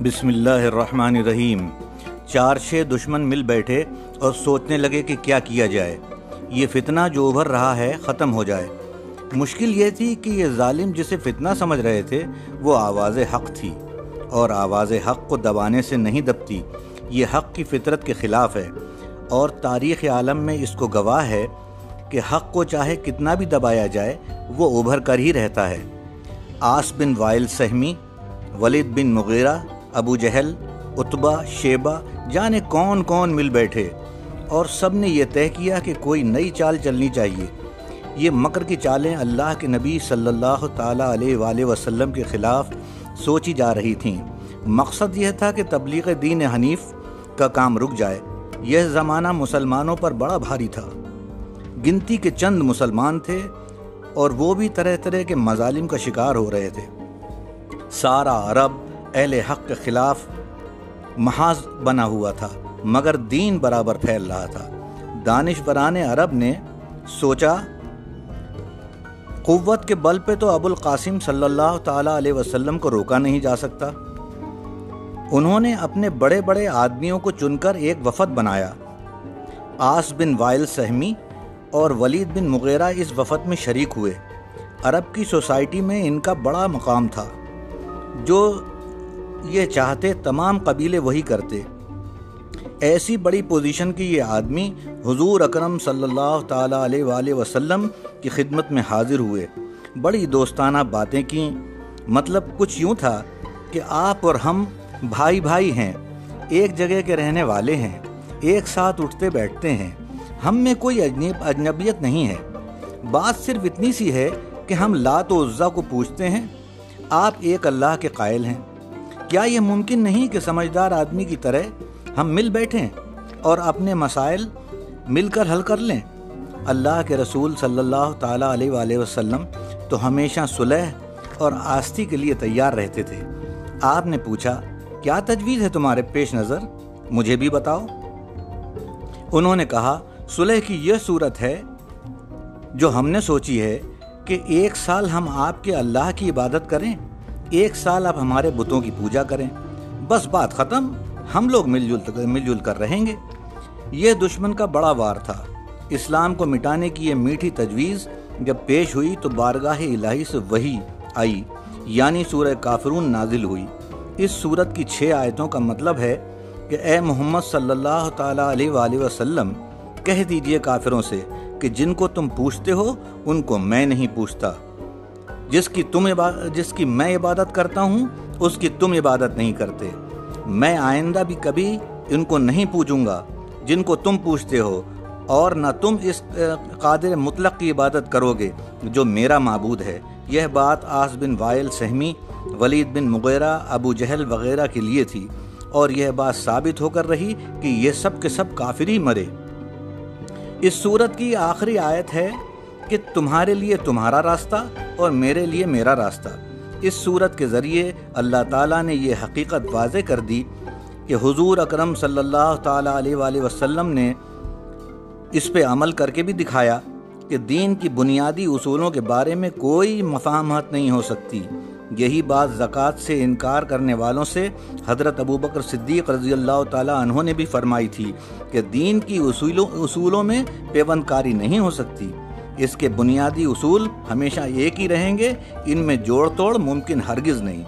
بسم اللہ الرحمن الرحیم۔ چار چھ دشمن مل بیٹھے اور سوچنے لگے کہ کیا کیا جائے۔ یہ فتنہ جو ابھر رہا ہے ختم ہو جائے۔ مشکل یہ تھی کہ یہ ظالم جسے فتنہ سمجھ رہے تھے، وہ آواز حق تھی۔ اور آواز حق کو دبانے سے نہیں دبتی۔ یہ حق کی فطرت کے خلاف ہے۔ اور تاریخ عالم میں اس کو گواہ ہے کہ حق کو چاہے کتنا بھی دبایا جائے، وہ ابھر کر ہی رہتا ہے۔ آس بن وائل سہمی، ولید بن مغیرہ ابو جہل اتبا شیبہ، جانے کون کون مل بیٹھے۔ اور سب نے یہ طے کیا کہ کوئی نئی چال چلنی چاہیے۔ یہ مکر کی چالیں اللہ کے نبی صلی اللہ تعالیٰ علیہ وآلہ وسلم کے خلاف سوچی جا رہی تھیں۔ مقصد یہ تھا کہ تبلیغ دین حنیف کا کام رک جائے۔ یہ زمانہ مسلمانوں پر بڑا بھاری تھا۔ گنتی کے چند مسلمان تھے اور وہ بھی طرح طرح کے مظالم کا شکار ہو رہے تھے۔ سارا عرب اہل حق کے خلاف محاذ بنا ہوا تھا، مگر دین برابر پھیل رہا تھا۔ دانش بران عرب نے سوچا، قوت کے بل پہ تو ابو القاسم صلی اللہ تعالیٰ علیہ وسلم کو روکا نہیں جا سکتا۔ انہوں نے اپنے بڑے بڑے آدمیوں کو چن کر ایک وفد بنایا۔ آس بن وائل سہمی اور ولید بن مغیرہ اس وفد میں شریک ہوئے۔ عرب کی سوسائٹی میں ان کا بڑا مقام تھا، جو یہ چاہتے تمام قبیلے وہی کرتے۔ ایسی بڑی پوزیشن کی یہ آدمی حضور اکرم صلی اللہ تعالیٰ علیہ وآلہ وسلم کی خدمت میں حاضر ہوئے۔ بڑی دوستانہ باتیں کیں۔ مطلب کچھ یوں تھا کہ آپ اور ہم بھائی بھائی ہیں، ایک جگہ کے رہنے والے ہیں، ایک ساتھ اٹھتے بیٹھتے ہیں۔ ہم میں کوئی اجنب اجنبیت نہیں ہے۔ بات صرف اتنی سی ہے کہ ہم لات و عزا کو پوچھتے ہیں، آپ ایک اللہ کے قائل ہیں۔ کیا یہ ممکن نہیں کہ سمجھدار آدمی کی طرح ہم مل بیٹھیں اور اپنے مسائل مل کر حل کر لیں؟ اللہ کے رسول صلی اللہ تعالیٰ علیہ وآلہ وسلم تو ہمیشہ صلح اور آستی کے لیے تیار رہتے تھے۔ آپ نے پوچھا، کیا تجویز ہے تمہارے پیش نظر؟ مجھے بھی بتاؤ۔ انہوں نے کہا، صلح کی یہ صورت ہے جو ہم نے سوچی ہے کہ ایک سال ہم آپ کے اللہ کی عبادت کریں۔ ایک سال آپ ہمارے بتوں کی پوجا کریں۔ بس بات ختم، ہم لوگ مل جل مل جل کر رہیں گے۔ یہ دشمن کا بڑا وار تھا۔ اسلام کو مٹانے کی یہ میٹھی تجویز جب پیش ہوئی تو بارگاہ الہی سے وہی آئی یعنی سورہ کافرون نازل ہوئی۔ اس صورت کی چھ آیتوں کا مطلب ہے کہ اے محمد صلی اللہ تعالیٰ علیہ وآلہ وسلم، کہہ دیجیے کافروں سے کہ جن کو تم پوچھتے ہو، ان کو میں نہیں پوچھتا۔ جس کی تم جس کی میں عبادت کرتا ہوں، اس کی تم عبادت نہیں کرتے۔ میں آئندہ بھی کبھی ان کو نہیں پوچھوں گا، جن کو تم پوچھتے ہو۔ اور نہ تم اس قادر مطلق کی عبادت کرو گے جو میرا معبود ہے۔ یہ بات آس بن وائل سہمی، ولید بن مغیرہ، ابو جہل وغیرہ کے لیے تھی۔ اور یہ بات ثابت ہو کر رہی کہ یہ سب کے سب کافر ہی مرے۔ اس صورت کی آخری آیت ہے کہ تمہارے لیے تمہارا راستہ اور میرے لیے میرا راستہ۔ اس صورت کے ذریعے اللہ تعالیٰ نے یہ حقیقت واضح کر دی کہ حضور اکرم صلی اللہ تعالیٰ علیہ وآلہ وسلم نے اس پہ عمل کر کے بھی دکھایا کہ دین کی بنیادی اصولوں کے بارے میں کوئی مفاہمت نہیں ہو سکتی۔ یہی بات زکوٰۃ سے انکار کرنے والوں سے حضرت ابوبکر صدیق رضی اللہ تعالیٰ عنہ نے بھی فرمائی تھی کہ دین کی اصولوں اصولوں میں پیوند کاری نہیں ہو سکتی۔ اس کے بنیادی اصول ہمیشہ ایک ہی رہیں گے، ان میں جوڑ توڑ ممکن ہرگز نہیں۔